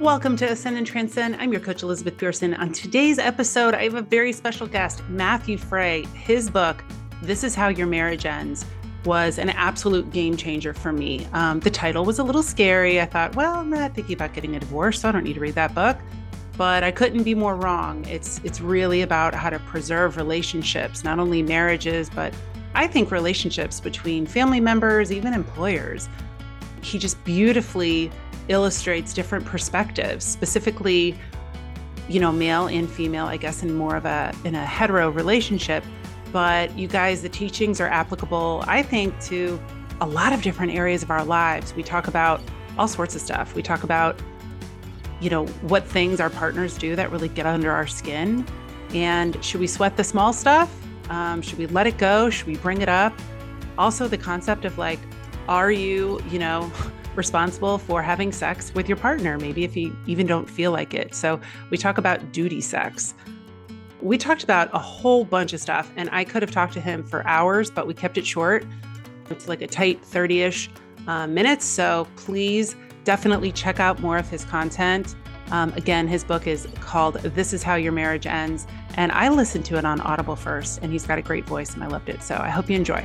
Welcome to Ascend and Transcend. I'm your coach, Elizabeth Pearson. On today's episode, I have a very special guest, Matthew Fray. His book, This Is How Your Marriage Ends, was an absolute game changer for me. Um, the title was a little scary. I thought, well, I'm not thinking about getting a divorce, so I don't need to read that book. But I couldn't be more wrong. It's it's really about how to preserve relationships, not only marriages, but I think relationships between family members, even employers. He just beautifully illustrates different perspectives, specifically, you know, male and female, I guess, in more of a in a hetero relationship. But you guys, the teachings are applicable, I think, to a lot of different areas of our lives. We talk about all sorts of stuff. We talk about, you know, what things our partners do that really get under our skin. And should we sweat the small stuff? Um, should we let it go? Should we bring it up? Also, the concept of like, are you, you know, responsible for having sex with your partner, maybe if you even don't feel like it. So we talk about duty sex. We talked about a whole bunch of stuff, and I could have talked to him for hours, but we kept it short. It's like a tight 30 ish uh, minutes. So please definitely check out more of his content. Um, again, his book is called This Is How Your Marriage Ends. And I listened to it on Audible first, and he's got a great voice, and I loved it. So I hope you enjoy.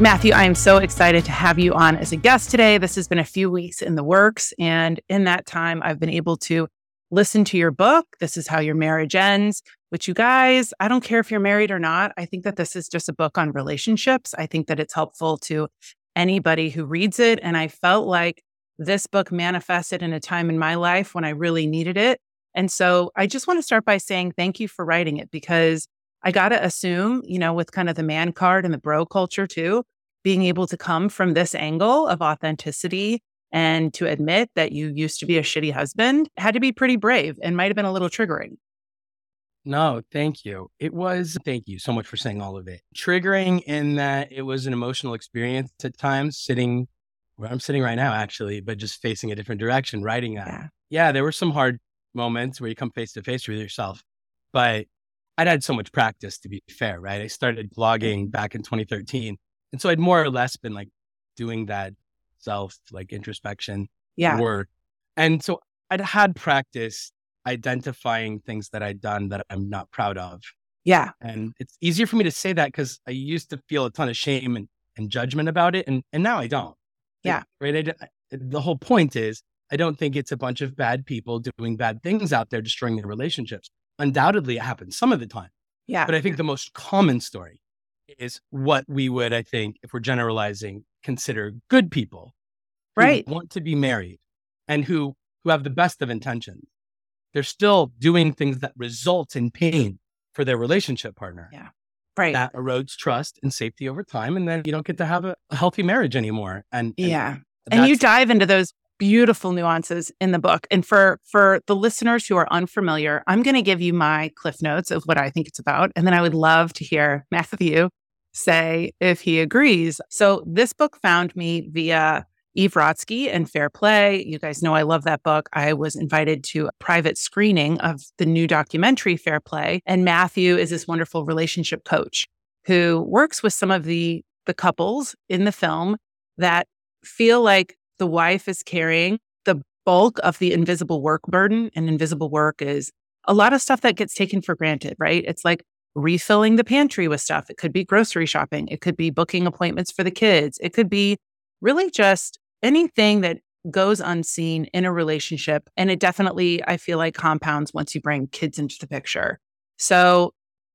Matthew, I am so excited to have you on as a guest today. This has been a few weeks in the works. And in that time, I've been able to listen to your book. This is how your marriage ends, which you guys, I don't care if you're married or not. I think that this is just a book on relationships. I think that it's helpful to anybody who reads it. And I felt like this book manifested in a time in my life when I really needed it. And so I just want to start by saying thank you for writing it because I got to assume, you know, with kind of the man card and the bro culture too, being able to come from this angle of authenticity and to admit that you used to be a shitty husband had to be pretty brave and might have been a little triggering. No, thank you. It was, thank you so much for saying all of it. Triggering in that it was an emotional experience at times, sitting where I'm sitting right now, actually, but just facing a different direction, writing that. Yeah, yeah there were some hard moments where you come face to face with yourself, but I'd had so much practice to be fair, right? I started mm-hmm. blogging back in 2013. And so I'd more or less been like doing that self like introspection yeah. work. And so I'd had practice identifying things that I'd done that I'm not proud of. Yeah. And it's easier for me to say that because I used to feel a ton of shame and, and judgment about it. And, and now I don't. Yeah. Right. I, the whole point is I don't think it's a bunch of bad people doing bad things out there, destroying their relationships undoubtedly it happens some of the time. Yeah. But I think the most common story is what we would, I think, if we're generalizing, consider good people. Right. want to be married and who who have the best of intentions. They're still doing things that result in pain for their relationship partner. Yeah. Right. That erodes trust and safety over time. And then you don't get to have a, a healthy marriage anymore. And, and yeah. And you dive into those beautiful nuances in the book. And for for the listeners who are unfamiliar, I'm going to give you my cliff notes of what I think it's about, and then I would love to hear Matthew say if he agrees. So this book found me via Eve Rodsky and Fair Play. You guys know I love that book. I was invited to a private screening of the new documentary Fair Play, and Matthew is this wonderful relationship coach who works with some of the the couples in the film that feel like the wife is carrying the bulk of the invisible work burden. And invisible work is a lot of stuff that gets taken for granted, right? It's like refilling the pantry with stuff. It could be grocery shopping. It could be booking appointments for the kids. It could be really just anything that goes unseen in a relationship. And it definitely, I feel like, compounds once you bring kids into the picture. So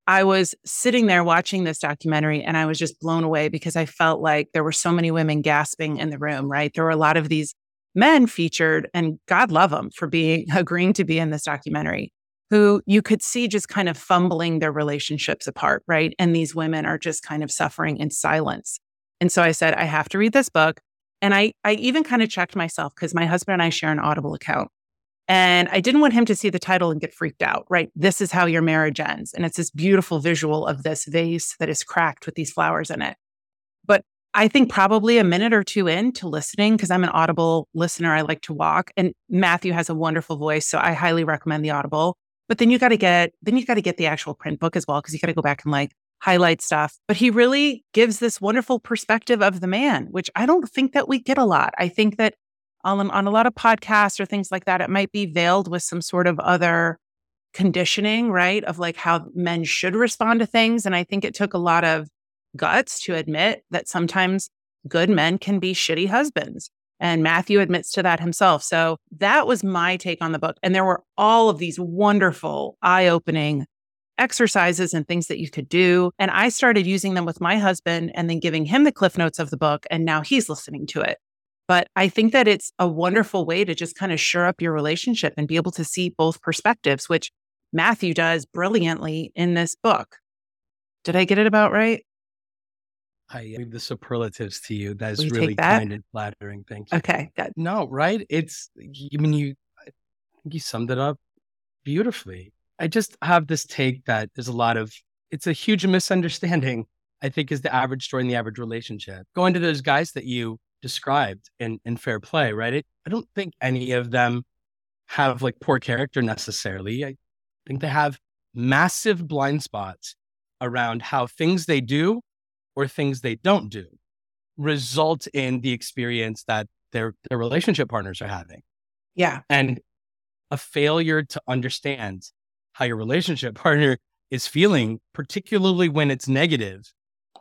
I was sitting there watching this documentary and I was just blown away because I felt like there were so many women gasping in the room, right? There were a lot of these men featured, and God love them for being agreeing to be in this documentary, who you could see just kind of fumbling their relationships apart, right? And these women are just kind of suffering in silence. And so I said, I have to read this book. And I, I even kind of checked myself because my husband and I share an Audible account. And I didn't want him to see the title and get freaked out, right? This is how your marriage ends. And it's this beautiful visual of this vase that is cracked with these flowers in it. But I think probably a minute or two into listening, because I'm an Audible listener, I like to walk. And Matthew has a wonderful voice. So I highly recommend the Audible. But then you got to get, then you got to get the actual print book as well, because you got to go back and like highlight stuff. But he really gives this wonderful perspective of the man, which I don't think that we get a lot. I think that on, on a lot of podcasts or things like that, it might be veiled with some sort of other conditioning, right? Of like how men should respond to things. And I think it took a lot of guts to admit that sometimes good men can be shitty husbands. And Matthew admits to that himself. So that was my take on the book. And there were all of these wonderful, eye opening exercises and things that you could do. And I started using them with my husband and then giving him the cliff notes of the book. And now he's listening to it. But I think that it's a wonderful way to just kind of shore up your relationship and be able to see both perspectives, which Matthew does brilliantly in this book. Did I get it about right? I leave the superlatives to you. That is really that? kind and flattering. Thank you. Okay, good. No, right? It's, I mean, you, I think you summed it up beautifully. I just have this take that there's a lot of, it's a huge misunderstanding, I think, is the average story in the average relationship. Going to those guys that you described in, in Fair Play, right? It, I don't think any of them have like poor character necessarily. I think they have massive blind spots around how things they do or things they don't do result in the experience that their their relationship partners are having. Yeah. And a failure to understand how your relationship partner is feeling, particularly when it's negative,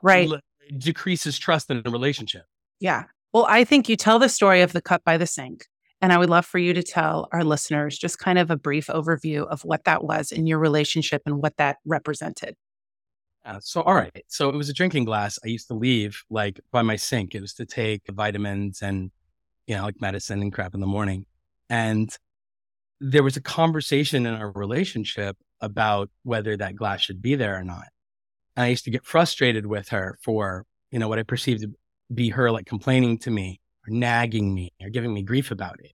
right, decreases trust in a relationship. Yeah. Well, I think you tell the story of the cup by the sink. And I would love for you to tell our listeners just kind of a brief overview of what that was in your relationship and what that represented. Uh, so, all right. So it was a drinking glass I used to leave like by my sink. It was to take vitamins and, you know, like medicine and crap in the morning. And there was a conversation in our relationship about whether that glass should be there or not. And I used to get frustrated with her for, you know, what I perceived be her like complaining to me or nagging me or giving me grief about it.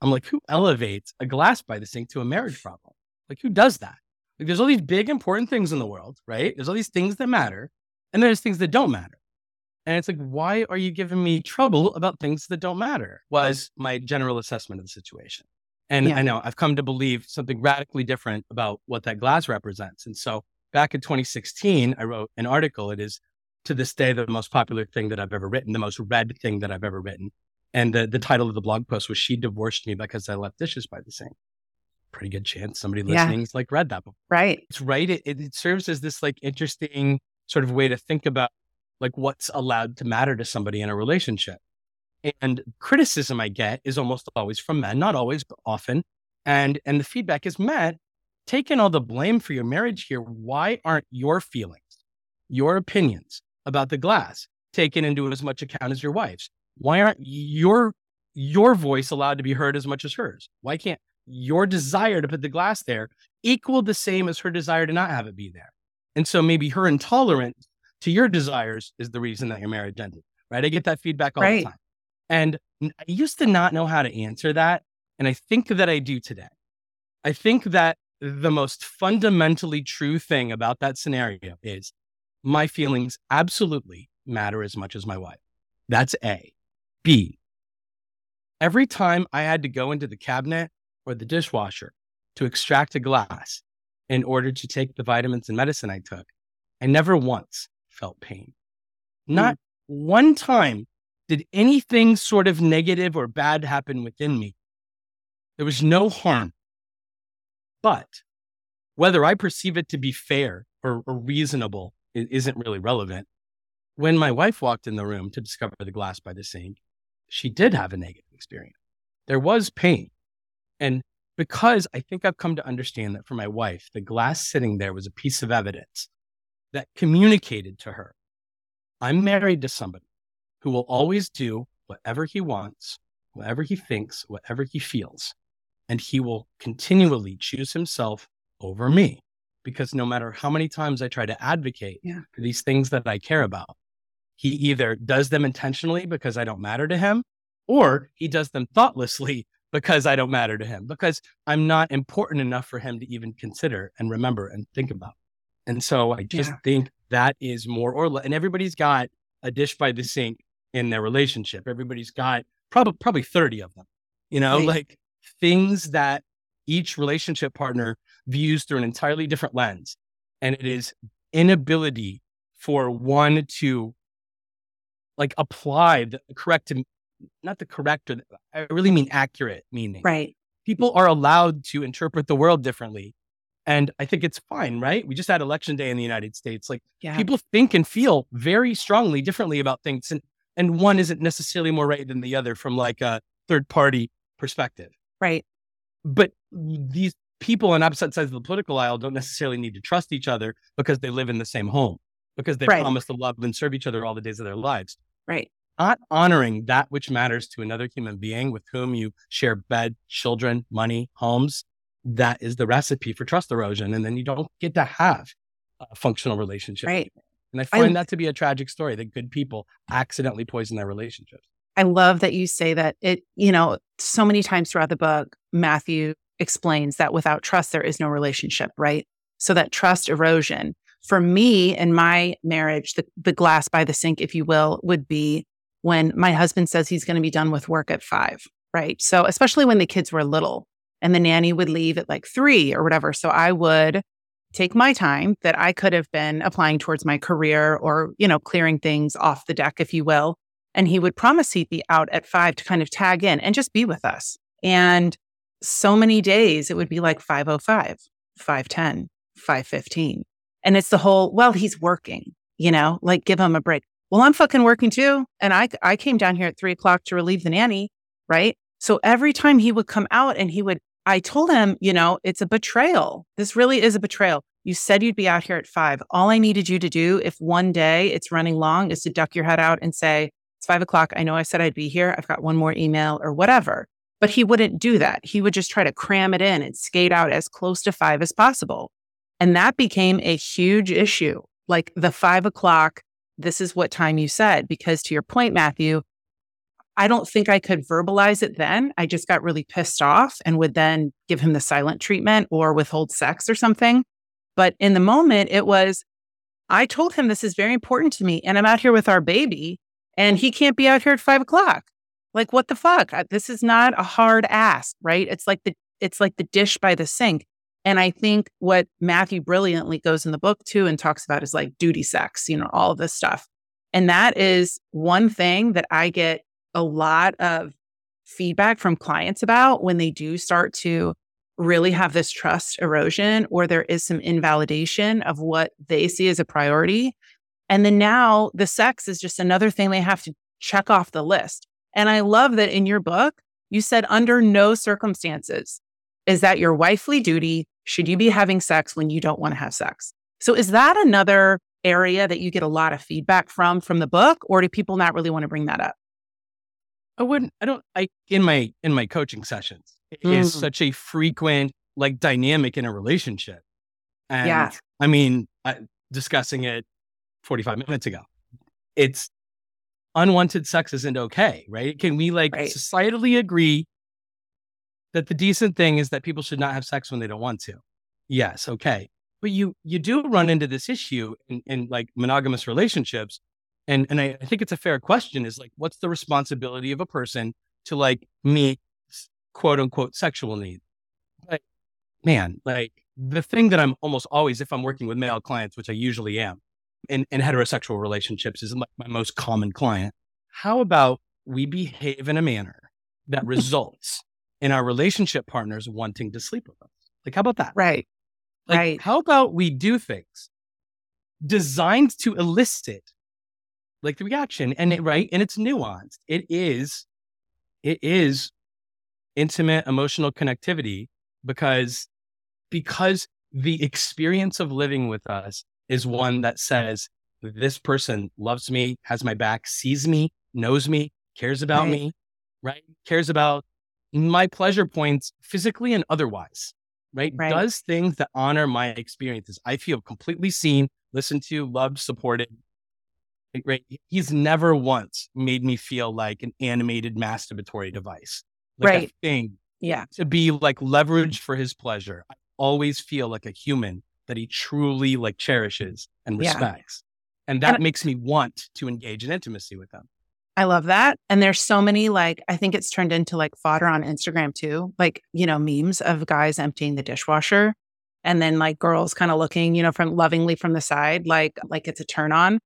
I'm like, who elevates a glass by the sink to a marriage problem? Like, who does that? Like, there's all these big, important things in the world, right? There's all these things that matter, and there's things that don't matter. And it's like, why are you giving me trouble about things that don't matter? Was my general assessment of the situation. And yeah. I know I've come to believe something radically different about what that glass represents. And so back in 2016, I wrote an article. It is to this day the most popular thing that I've ever written, the most read thing that I've ever written. And the, the title of the blog post was She Divorced Me Because I Left Dishes by the Sink. Pretty good chance somebody listening yeah. like read that before. Right. It's right. It, it serves as this like interesting sort of way to think about like what's allowed to matter to somebody in a relationship. And criticism I get is almost always from men, not always, but often. And and the feedback is, Matt, taking all the blame for your marriage here, why aren't your feelings, your opinions about the glass taken into as much account as your wife's? Why aren't your your voice allowed to be heard as much as hers? Why can't your desire to put the glass there equal the same as her desire to not have it be there? And so maybe her intolerance to your desires is the reason that your marriage ended. Right? I get that feedback all right. the time. And I used to not know how to answer that. And I think that I do today. I think that the most fundamentally true thing about that scenario is my feelings absolutely matter as much as my wife. That's A. B. Every time I had to go into the cabinet or the dishwasher to extract a glass in order to take the vitamins and medicine I took, I never once felt pain. Not mm. one time did anything sort of negative or bad happen within me. There was no harm. But whether I perceive it to be fair or, or reasonable isn't really relevant. When my wife walked in the room to discover the glass by the sink, she did have a negative experience. There was pain. And because I think I've come to understand that for my wife, the glass sitting there was a piece of evidence that communicated to her I'm married to somebody who will always do whatever he wants, whatever he thinks, whatever he feels. And he will continually choose himself over me. Because no matter how many times I try to advocate yeah. for these things that I care about, he either does them intentionally because I don't matter to him, or he does them thoughtlessly because I don't matter to him, because I'm not important enough for him to even consider and remember and think about. And so I just yeah. think that is more or less, and everybody's got a dish by the sink in their relationship. Everybody's got probably probably 30 of them. You know, right. like things that each relationship partner views through an entirely different lens. And it is inability for one to like apply the correct, not the correct, or the, I really mean accurate meaning. Right. People are allowed to interpret the world differently. And I think it's fine, right? We just had election day in the United States. Like Yeah. people think and feel very strongly differently about things. And, and one isn't necessarily more right than the other from like a third party perspective. Right. But these people on opposite sides of the political aisle don't necessarily need to trust each other because they live in the same home, because they Right. promise to love and serve each other all the days of their lives. Right. Not honoring that which matters to another human being with whom you share bed, children, money, homes, that is the recipe for trust erosion. And then you don't get to have a functional relationship. Right. And I I- find that to be a tragic story that good people accidentally poison their relationships. I love that you say that it, you know, so many times throughout the book, Matthew explains that without trust, there is no relationship, right? So that trust erosion for me in my marriage, the, the glass by the sink, if you will, would be when my husband says he's going to be done with work at five, right? So, especially when the kids were little and the nanny would leave at like three or whatever. So I would take my time that I could have been applying towards my career or, you know, clearing things off the deck, if you will and he would promise he'd be out at five to kind of tag in and just be with us. And so many days it would be like 505, 510, 515. And it's the whole, well, he's working, you know, like give him a break. Well, I'm fucking working too. And I I came down here at three o'clock to relieve the nanny, right? So every time he would come out and he would, I told him, you know, it's a betrayal. This really is a betrayal. You said you'd be out here at five. All I needed you to do, if one day it's running long, is to duck your head out and say, it's five o'clock. I know I said I'd be here. I've got one more email or whatever. But he wouldn't do that. He would just try to cram it in and skate out as close to five as possible. And that became a huge issue. Like the five o'clock, this is what time you said. Because to your point, Matthew, I don't think I could verbalize it then. I just got really pissed off and would then give him the silent treatment or withhold sex or something. But in the moment, it was, I told him this is very important to me. And I'm out here with our baby and he can't be out here at five o'clock. Like, what the fuck? This is not a hard ask, right? It's like the it's like the dish by the sink. And I think what Matthew brilliantly goes in the book too and talks about is like duty sex, you know, all of this stuff. And that is one thing that I get a lot of feedback from clients about when they do start to really have this trust erosion or there is some invalidation of what they see as a priority. And then now the sex is just another thing they have to check off the list. And I love that in your book, you said under no circumstances is that your wifely duty should you be having sex when you don't want to have sex. So is that another area that you get a lot of feedback from from the book or do people not really want to bring that up? I wouldn't. I don't. I in my in my coaching sessions it is Mm. such a frequent like dynamic in a relationship. And Yeah. I mean, I, discussing it 45 minutes ago, it's unwanted sex isn't okay, right? Can we like Right. societally agree that the decent thing is that people should not have sex when they don't want to? Yes, okay. But you you do run into this issue in, in like monogamous relationships and and I, I think it's a fair question is like what's the responsibility of a person to like meet quote unquote sexual needs but man like the thing that i'm almost always if i'm working with male clients which i usually am in, in heterosexual relationships is like my most common client how about we behave in a manner that results in our relationship partners wanting to sleep with us like how about that Right. like, Right. how about we do things designed to elicit like the reaction and it, right? And it's nuanced. It is, it is intimate emotional connectivity because, because the experience of living with us is one that says this person loves me, has my back, sees me, knows me, cares about Right. me, right? Cares about my pleasure points physically and otherwise right? Right. Does things that honor my experiences. I feel completely seen, listened to, loved, supported. Right. He's never once made me feel like an animated masturbatory device. Like Right. a thing Yeah. to be like leveraged for his pleasure. I always feel like a human that he truly like cherishes and Yeah. respects. And that And- makes me want to engage in intimacy with them. I love that. And there's so many like I think it's turned into like fodder on Instagram too, like, you know, memes of guys emptying the dishwasher and then like girls kind of looking, you know, from lovingly from the side, like like it's a turn on.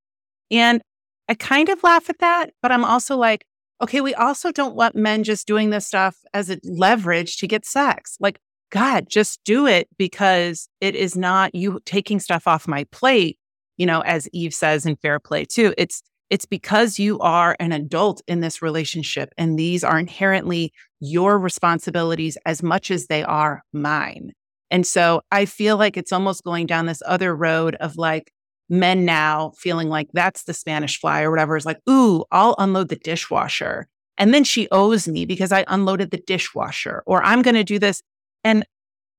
And I kind of laugh at that, but I'm also like, okay, we also don't want men just doing this stuff as a leverage to get sex. Like, God, just do it because it is not you taking stuff off my plate, you know, as Eve says in Fair Play too. It's it's because you are an adult in this relationship and these are inherently your responsibilities as much as they are mine. And so I feel like it's almost going down this other road of like men now feeling like that's the Spanish fly or whatever is like, ooh, I'll unload the dishwasher. And then she owes me because I unloaded the dishwasher, or I'm going to do this. And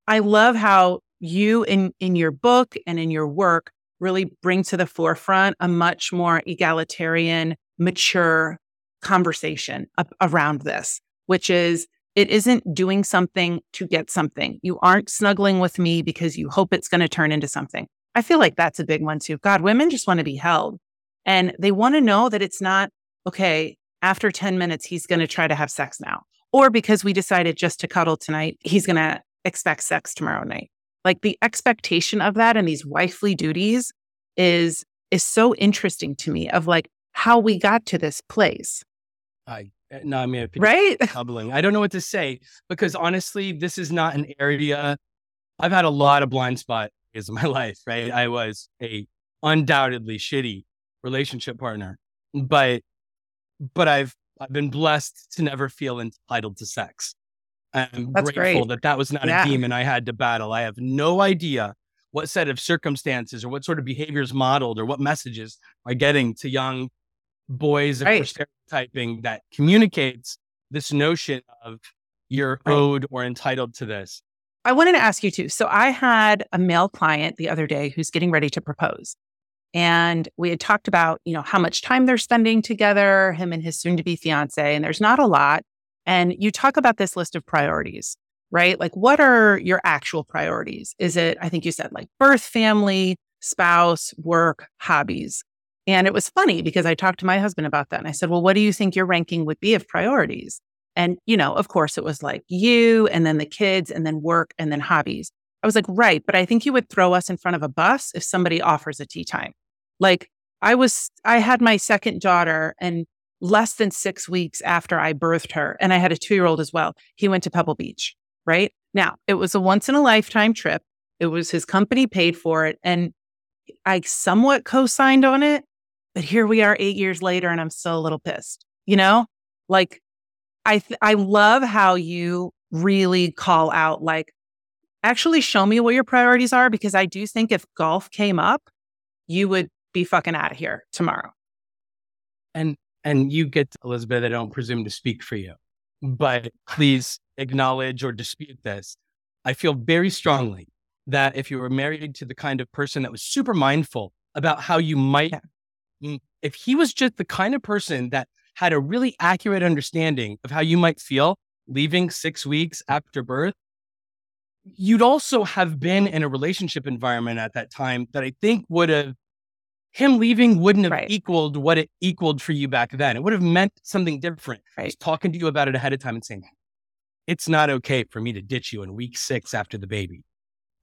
I love how you in, in your book and in your work really bring to the forefront a much more egalitarian, mature conversation around this, which is it isn't doing something to get something. You aren't snuggling with me because you hope it's going to turn into something. I feel like that's a big one too. God, women just want to be held and they want to know that it's not, okay, after 10 minutes, he's going to try to have sex now. Or because we decided just to cuddle tonight, he's going to expect sex tomorrow night. Like the expectation of that and these wifely duties is is so interesting to me of like how we got to this place. I eh, no, I mean, right? Troubling. I don't know what to say because honestly, this is not an area. I've had a lot of blind spot is my life, right? I was a undoubtedly shitty relationship partner, but but I've I've been blessed to never feel entitled to sex. I'm That's grateful great. that that was not yeah. a demon I had to battle. I have no idea what set of circumstances or what sort of behaviors modeled or what messages are getting to young boys right. stereotyping that communicates this notion of you're right. owed or entitled to this. I wanted to ask you too. So I had a male client the other day who's getting ready to propose. And we had talked about, you know, how much time they're spending together, him and his soon to be fiance, and there's not a lot. And you talk about this list of priorities, right? Like, what are your actual priorities? Is it, I think you said like birth, family, spouse, work, hobbies? And it was funny because I talked to my husband about that. And I said, well, what do you think your ranking would be of priorities? And, you know, of course, it was like you and then the kids and then work and then hobbies. I was like, right. But I think you would throw us in front of a bus if somebody offers a tee time. Like I was, I had my second daughter and less than six weeks after I birthed her, and I had a two year old as well, he went to Pebble Beach, right? Now, it was a once in a lifetime trip. It was his company paid for it. And I somewhat co signed on it. But here we are eight years later, and I'm still a little pissed, you know? Like I th- I love how you really call out like actually show me what your priorities are because I do think if golf came up, you would be fucking out of here tomorrow. And and you get to, Elizabeth, I don't presume to speak for you, but please acknowledge or dispute this. I feel very strongly that if you were married to the kind of person that was super mindful about how you might, yeah. Mm, if he was just the kind of person that had a really accurate understanding of how you might feel leaving six weeks after birth, you'd also have been in a relationship environment at that time that I think would have, him leaving wouldn't have right. equaled what it equaled for you back then. It would have meant something different. Right. talking to you about it ahead of time and saying, it's not okay for me to ditch you in week six after the baby.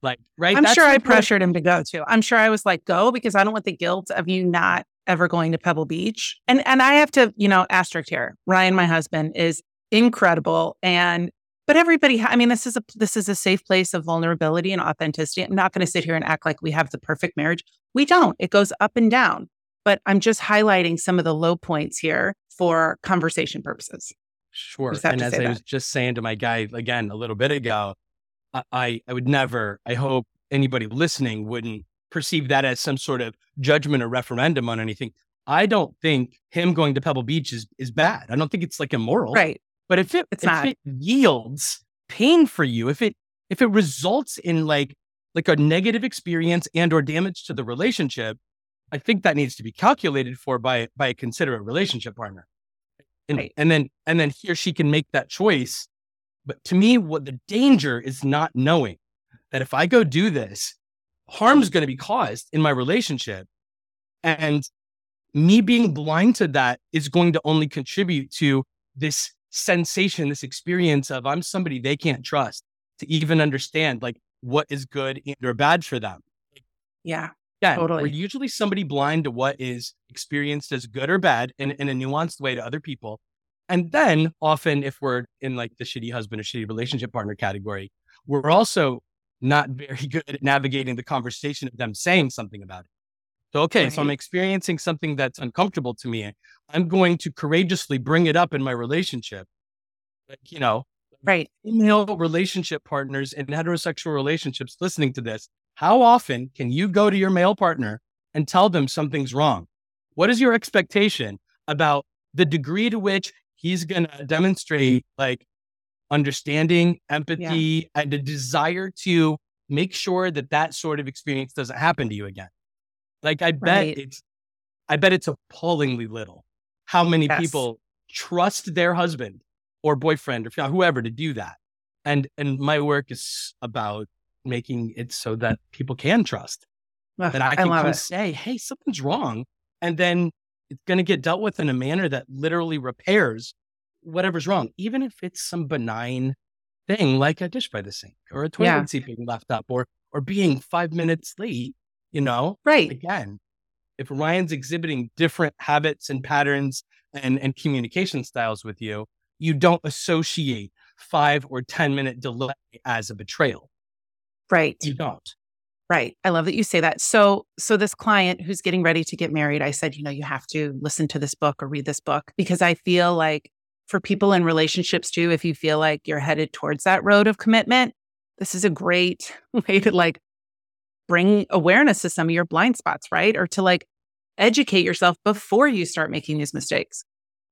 Like, right? I'm That's sure I pressured him to go too. I'm sure I was like, go because I don't want the guilt of you not ever going to Pebble Beach. And and I have to, you know, asterisk here. Ryan, my husband, is incredible. And but everybody, I mean, this is a this is a safe place of vulnerability and authenticity. I'm not going to sit here and act like we have the perfect marriage. We don't. It goes up and down. But I'm just highlighting some of the low points here for conversation purposes. Sure. And as I that. was just saying to my guy again a little bit ago, I, I would never, I hope anybody listening wouldn't perceive that as some sort of judgment or referendum on anything. I don't think him going to Pebble Beach is, is bad. I don't think it's like immoral. Right. But if it it's if not. it yields pain for you, if it if it results in like like a negative experience and or damage to the relationship, I think that needs to be calculated for by by a considerate relationship partner. And, right. and then and then he or she can make that choice. But to me, what the danger is not knowing that if I go do this, harm's going to be caused in my relationship. And me being blind to that is going to only contribute to this sensation, this experience of I'm somebody they can't trust to even understand. Like what is good or bad for them. Yeah. Yeah, totally. we're usually somebody blind to what is experienced as good or bad in, in a nuanced way to other people. And then often, if we're in like the shitty husband or shitty relationship partner category, we're also not very good at navigating the conversation of them saying something about it. So, okay, right. so I'm experiencing something that's uncomfortable to me. I'm going to courageously bring it up in my relationship. Like, you know, right. Female relationship partners in heterosexual relationships listening to this, how often can you go to your male partner and tell them something's wrong? What is your expectation about the degree to which he's going to demonstrate like understanding, empathy, yeah. and a desire to make sure that that sort of experience doesn't happen to you again. Like I bet right. it's, I bet it's appallingly little how many yes. people trust their husband or boyfriend or whoever to do that. And and my work is about making it so that people can trust Ugh, that I can I come say, "Hey, something's wrong," and then it's going to get dealt with in a manner that literally repairs whatever's wrong, even if it's some benign thing like a dish by the sink or a toilet yeah. seat being left up or or being five minutes late, you know? Right. Again, if Ryan's exhibiting different habits and patterns and, and communication styles with you, you don't associate five or 10 minute delay as a betrayal. Right. You don't. Right. I love that you say that. So, so this client who's getting ready to get married, I said, you know, you have to listen to this book or read this book because I feel like for people in relationships too, if you feel like you're headed towards that road of commitment, this is a great way to like bring awareness to some of your blind spots, right? Or to like educate yourself before you start making these mistakes.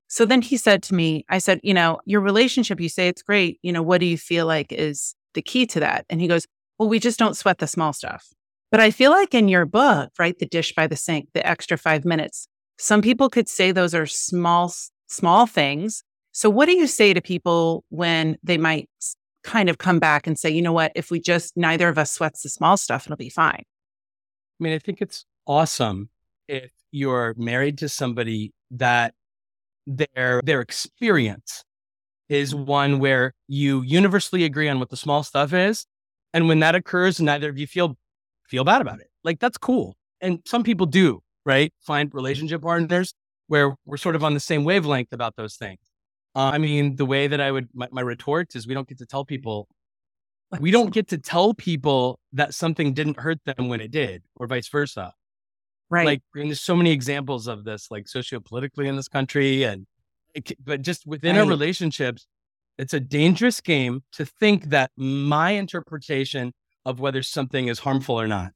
So then he said to me, I said, you know, your relationship, you say it's great. You know, what do you feel like is the key to that? And he goes, well, we just don't sweat the small stuff. But I feel like in your book, right, the dish by the sink, the extra five minutes, some people could say those are small, small things so, what do you say to people when they might kind of come back and say, you know what, if we just neither of us sweats the small stuff, it'll be fine? I mean, I think it's awesome if you're married to somebody that their their experience is mm-hmm. one where you universally agree on what the small stuff is and when that occurs neither of you feel feel bad about it. Like that's cool. And some people do right? Find relationship partners where we're sort of on the same wavelength about those things uh, I mean, the way that I would, my, my retort is we don't get to tell people, we don't get to tell people that something didn't hurt them when it did, or vice versa. Right. Like, there's so many examples of this, like sociopolitically in this country. And, but just within right. our relationships, it's a dangerous game to think that my interpretation of whether something is harmful or not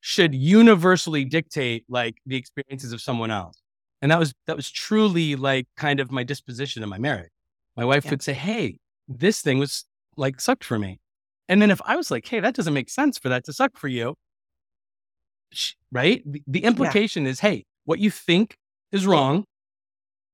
should universally dictate like the experiences of someone else. And that was that was truly like kind of my disposition in my marriage. My wife yeah. would say, Hey, this thing was like sucked for me. And then if I was like, Hey, that doesn't make sense for that to suck for you, right? The, the implication yeah. is, Hey, what you think is wrong.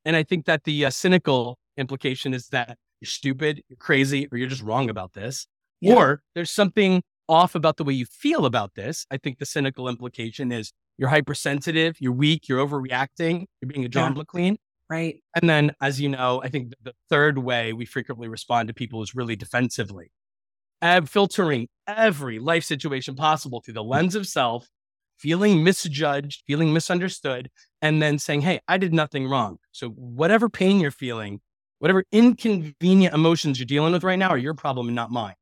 And I think that the uh, cynical implication is that you're stupid, you're crazy, or you're just wrong about this. Yeah. Or there's something off about the way you feel about this. I think the cynical implication is you're hypersensitive, you're weak, you're overreacting, you're being a John yeah. Right. And then, as you know, I think the third way we frequently respond to people is really defensively, uh, filtering every life situation possible through the lens of self, feeling misjudged, feeling misunderstood, and then saying, Hey, I did nothing wrong. So, whatever pain you're feeling, whatever inconvenient emotions you're dealing with right now are your problem and not mine.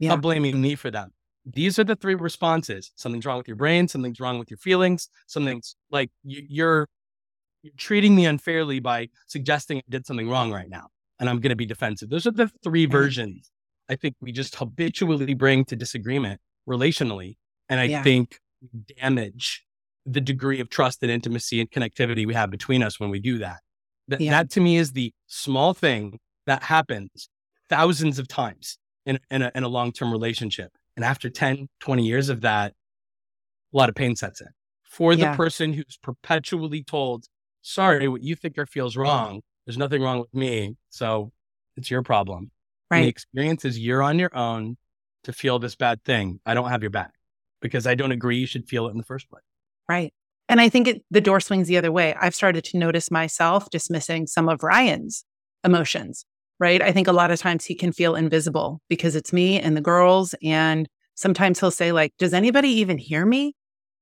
Yeah. Not blaming me for them these are the three responses. Something's wrong with your brain something's wrong with your feelings something's like you're you're treating me unfairly by suggesting i did something wrong right now and i'm going to be defensive. Those are the three mm-hmm. versions i think we just habitually bring to disagreement relationally and i yeah. think damage the degree of trust and intimacy and connectivity we have between us when we do that. Th- yeah. that to me is the small thing that happens thousands of times in, in a, in a long-term relationship and after 10, 20 years of that, a lot of pain sets in for the person who's perpetually told, sorry, what you think or feels wrong. There's nothing wrong with me. So it's your problem. Right. And the experience is you're on your own to feel this bad thing. I don't have your back because I don't agree you should feel it in the first place. Right. And I think it, the door swings the other way. I've started to notice myself dismissing some of Ryan's emotions right? I think a lot of times he can feel invisible because it's me and the girls. And sometimes he'll say, like, does anybody even hear me?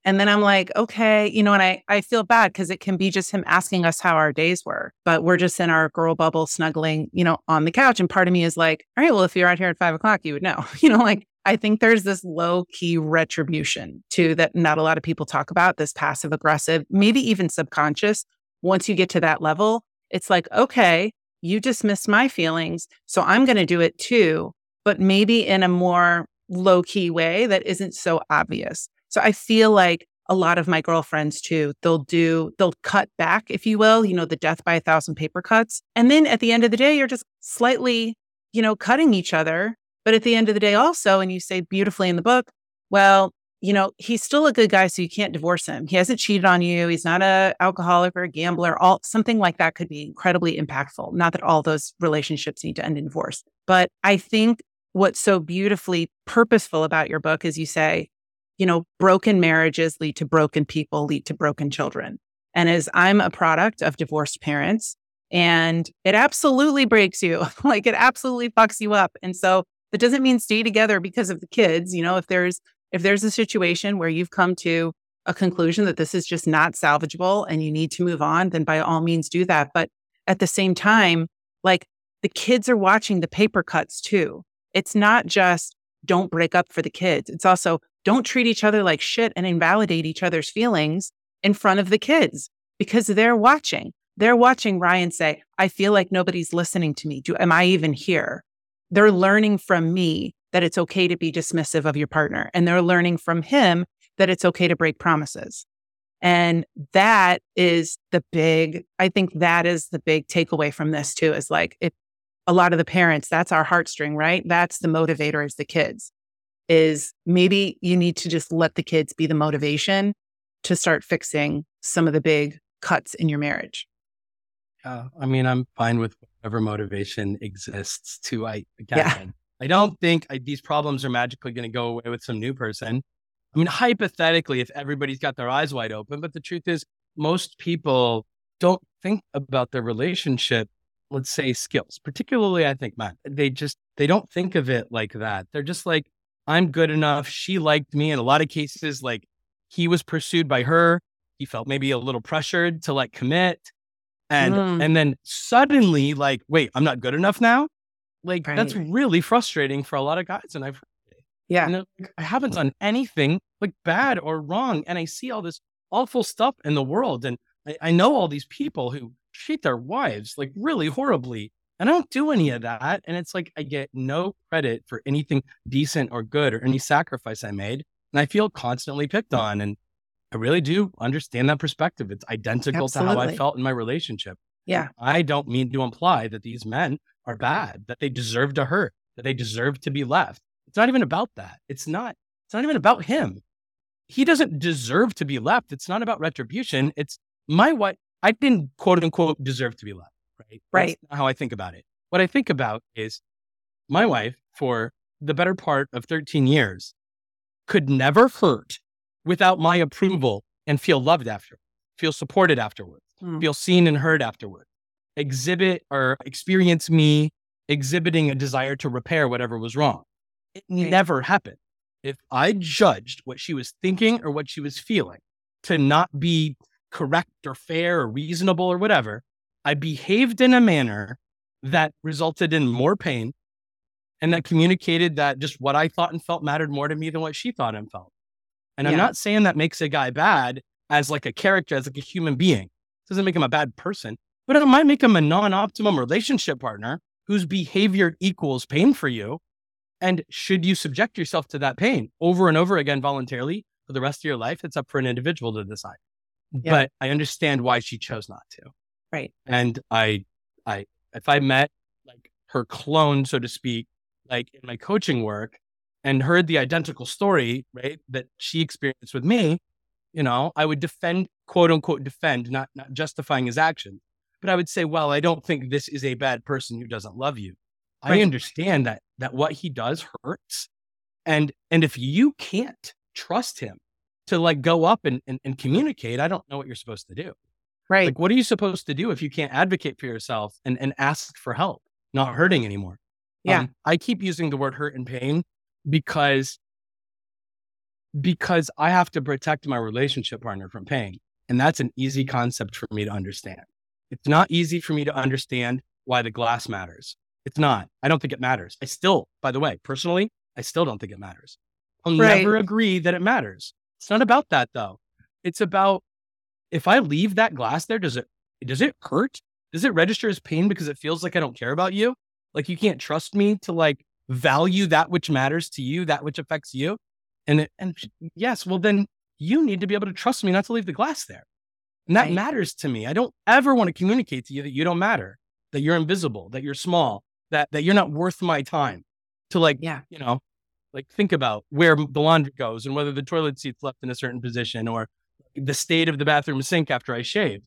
And then I'm like, okay, you know, and I, I feel bad because it can be just him asking us how our days were, but we're just in our girl bubble snuggling, you know, on the couch. And part of me is like, all right, well, if you're out here at five o'clock, you would know, you know, like I think there's this low key retribution too that not a lot of people talk about this passive aggressive, maybe even subconscious. Once you get to that level, it's like, okay, you dismissed my feelings. So I'm going to do it too, but maybe in a more low key way that isn't so obvious. So I feel like a lot of my girlfriends too, they'll do, they'll cut back, if you will, you know, the death by a thousand paper cuts. And then at the end of the day, you're just slightly, you know, cutting each other. But at the end of the day, also, and you say beautifully in the book, well, you know, he's still a good guy, so you can't divorce him. He hasn't cheated on you. He's not a alcoholic or a gambler. All something like that could be incredibly impactful. Not that all those relationships need to end in divorce, but I think what's so beautifully purposeful about your book is you say, you know, broken marriages lead to broken people, lead to broken children. And as I'm a product of divorced parents, and it absolutely breaks you, like it absolutely fucks you up. And so that doesn't mean stay together because of the kids. You know, if there's if there's a situation where you've come to a conclusion that this is just not salvageable and you need to move on, then by all means do that. But at the same time, like the kids are watching the paper cuts too. It's not just don't break up for the kids. It's also don't treat each other like shit and invalidate each other's feelings in front of the kids because they're watching. They're watching Ryan say, I feel like nobody's listening to me. Do, am I even here? They're learning from me that it's okay to be dismissive of your partner. And they're learning from him that it's okay to break promises. And that is the big, I think that is the big takeaway from this too, is like if a lot of the parents, that's our heartstring, right? That's the motivator is the kids is maybe you need to just let the kids be the motivation to start fixing some of the big cuts in your marriage. Uh, I mean, I'm fine with whatever motivation exists to, I, again, yeah. I don't think I, these problems are magically going to go away with some new person. I mean, hypothetically, if everybody's got their eyes wide open, but the truth is, most people don't think about their relationship, let's say skills, particularly, I think, man, they just, they don't think of it like that. They're just like, I'm good enough. She liked me. In a lot of cases, like he was pursued by her. He felt maybe a little pressured to like commit. And mm. and then suddenly, like, wait, I'm not good enough now. Like right. that's really frustrating for a lot of guys. And I've yeah, and I haven't done anything like bad or wrong. And I see all this awful stuff in the world. And I, I know all these people who treat their wives like really horribly. And I don't do any of that. And it's like I get no credit for anything decent or good or any sacrifice I made. And I feel constantly picked mm. on. And I really do understand that perspective. It's identical Absolutely. to how I felt in my relationship. Yeah. I don't mean to imply that these men are bad, that they deserve to hurt, that they deserve to be left. It's not even about that. It's not, it's not even about him. He doesn't deserve to be left. It's not about retribution. It's my wife. I didn't quote unquote deserve to be left right? Right. how I think about it. What I think about is my wife, for the better part of 13 years, could never hurt without my approval and feel loved after, feel supported afterwards, mm. feel seen and heard afterwards, exhibit or experience me exhibiting a desire to repair whatever was wrong. It okay. never happened. If I judged what she was thinking or what she was feeling to not be correct or fair or reasonable or whatever, I behaved in a manner that resulted in more pain and that communicated that just what I thought and felt mattered more to me than what she thought and felt. And yeah. I'm not saying that makes a guy bad as like a character, as like a human being. It doesn't make him a bad person, but it might make him a non-optimum relationship partner whose behavior equals pain for you. And should you subject yourself to that pain over and over again voluntarily for the rest of your life? It's up for an individual to decide. Yeah. But I understand why she chose not to. Right. And I, I, if I met like her clone, so to speak, like in my coaching work and heard the identical story, right, that she experienced with me, you know, I would defend, quote unquote, defend, not, not justifying his action. But I would say, well, I don't think this is a bad person who doesn't love you. Right. I understand that, that what he does hurts. And, and if you can't trust him to like go up and, and, and communicate, I don't know what you're supposed to do. Right. Like, what are you supposed to do if you can't advocate for yourself and, and ask for help? not hurting anymore. Yeah. Um, I keep using the word hurt and pain because because I have to protect my relationship partner from pain. And that's an easy concept for me to understand. It's not easy for me to understand why the glass matters. It's not. I don't think it matters. I still, by the way, personally, I still don't think it matters. I'll Right. never agree that it matters. It's not about that though. It's about if I leave that glass there, does it does it hurt? Does it register as pain because it feels like I don't care about you? Like you can't trust me to like value that which matters to you, that which affects you. And it, and yes, well then you need to be able to trust me not to leave the glass there. And that Right. matters to me. I don't ever want to communicate to you that you don't matter, that you're invisible, that you're small, that that you're not worth my time. To like, Yeah. you know, like think about where the laundry goes and whether the toilet seat's left in a certain position or the state of the bathroom sink after I shave.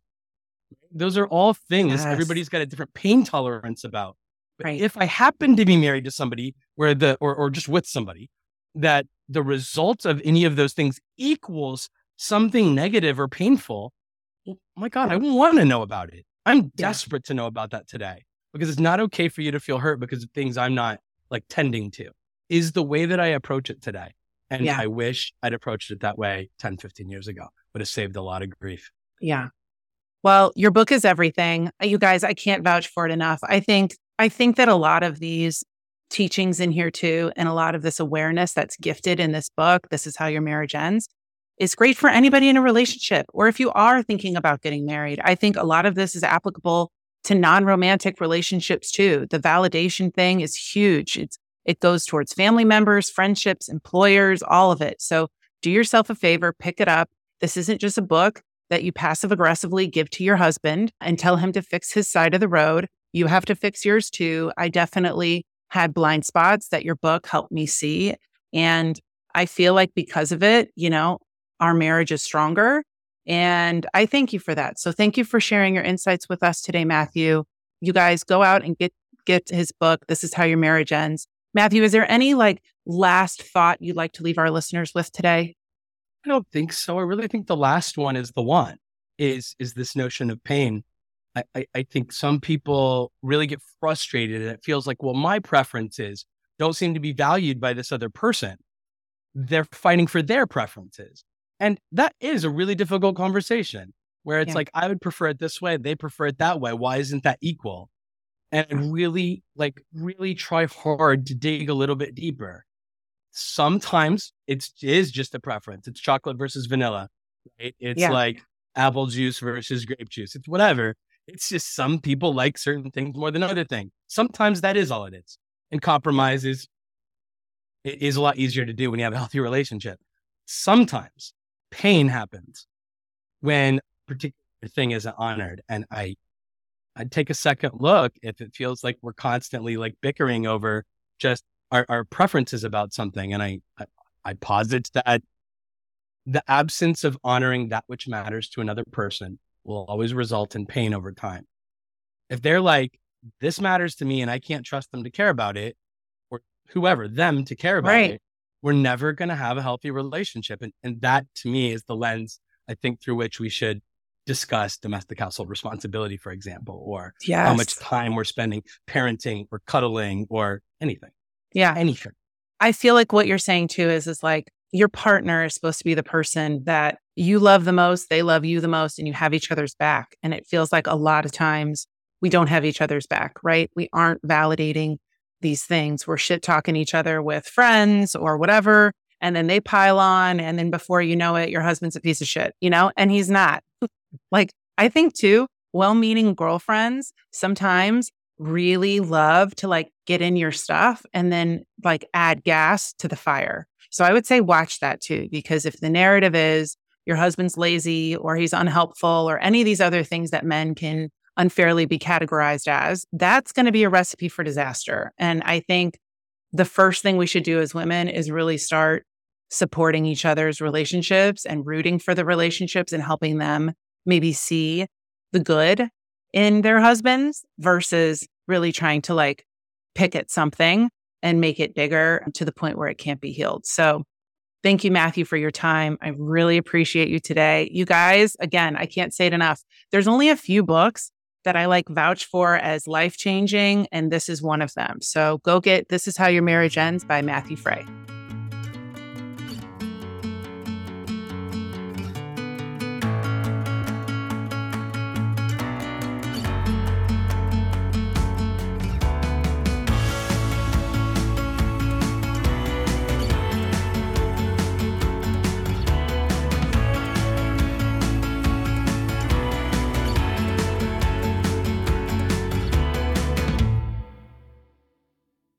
Those are all things Yes. everybody's got a different pain tolerance about. But Right. if I happen to be married to somebody where the or or just with somebody that the result of any of those things equals something negative or painful, well, my God, I want to know about it. I'm Yeah. desperate to know about that today because it's not okay for you to feel hurt because of things I'm not like tending to, is the way that I approach it today. And Yeah. I wish I'd approached it that way 10, 15 years ago, would have saved a lot of grief. Yeah. Well, your book is everything. Uh, You guys, I can't vouch for it enough. I think I think that a lot of these teachings in here too and a lot of this awareness that's gifted in this book, this is how your marriage ends, is great for anybody in a relationship or if you are thinking about getting married. I think a lot of this is applicable to non-romantic relationships too. The validation thing is huge. It's it goes towards family members, friendships, employers, all of it. So do yourself a favor, pick it up. This isn't just a book that you passive aggressively give to your husband and tell him to fix his side of the road. You have to fix yours too. I definitely had blind spots that your book helped me see. And I feel like because of it, you know, our marriage is stronger. And I thank you for that. So thank you for sharing your insights with us today, Matthew. You guys go out and get get his book. This is how your marriage ends. Matthew, is there any like last thought you'd like to leave our listeners with today? I don't think so. I really think the last one is the one is is this notion of pain. I, I, I think some people really get frustrated and it feels like, well, my preferences don't seem to be valued by this other person. They're fighting for their preferences. And that is a really difficult conversation where it's Yeah. like, I would prefer it this way. They prefer it that way. Why isn't that equal? And really, like, really try hard to dig a little bit deeper. Sometimes it's is just a preference. It's chocolate versus vanilla. Right? It's Yeah. like apple juice versus grape juice. It's whatever. It's just some people like certain things more than other things. Sometimes that is all it is. And compromises it is a lot easier to do when you have a healthy relationship. Sometimes pain happens when a particular thing isn't honored. And I I'd take a second look if it feels like we're constantly like bickering over just our, our preferences about something. And I, I I posit that the absence of honoring that which matters to another person will always result in pain over time. If they're like, this matters to me and I can't trust them to care about it, or whoever, them to care about Right. it, we're never going to have a healthy relationship. And, and that to me is the lens I think through which we should discuss domestic household responsibility, for example, or Yes. how much time we're spending parenting or cuddling or anything, Yeah. anything. I feel like what you're saying too is is like your partner is supposed to be the person that you love the most, they love you the most, and you have each other's back. And it feels like a lot of times we don't have each other's back, right? We aren't validating these things. We're shit talking each other with friends or whatever. And then they pile on. And then before you know it, your husband's a piece of shit, you know? And he's not. like, I think too, well meaning girlfriends sometimes really love to like get in your stuff and then like add gas to the fire. So I would say watch that too, because if the narrative is your husband's lazy or he's unhelpful or any of these other things that men can unfairly be categorized as, that's going to be a recipe for disaster. And I think the first thing we should do as women is really start supporting each other's relationships and rooting for the relationships and helping them maybe see the good in their husbands versus really trying to like pick at something and make it bigger to the point where it can't be healed. So, thank you, Matthew, for your time. I really appreciate you today. You guys, again, I can't say it enough. There's only a few books that I like vouch for as life changing, and this is one of them. So go get This Is How Your Marriage Ends by Matthew Fray.